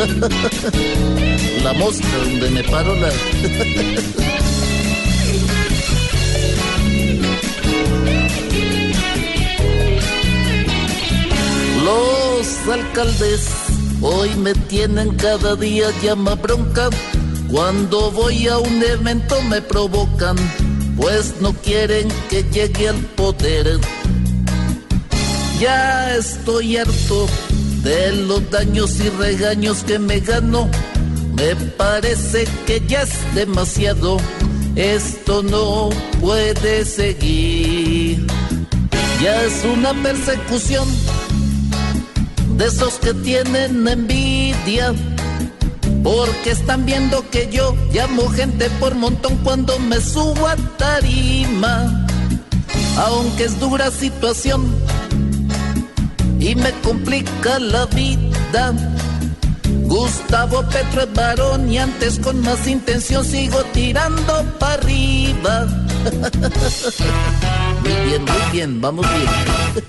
la mosca donde me paro la... Los alcaldes hoy me tienen cada día llama bronca. Cuando voy a un evento me provocan, pues no quieren que llegue al poder. Ya estoy harto de los daños y regaños que me gano. Me parece que ya es demasiado. Esto no puede seguir. Ya es una persecución de esos que tienen envidia. Porque están viendo que yo llamo gente por montón cuando me subo a tarima. Aunque es dura situación y me complica la vida. Gustavo Petro es varón y antes con más intención sigo tirando para arriba. muy bien, muy bien, vamos bien.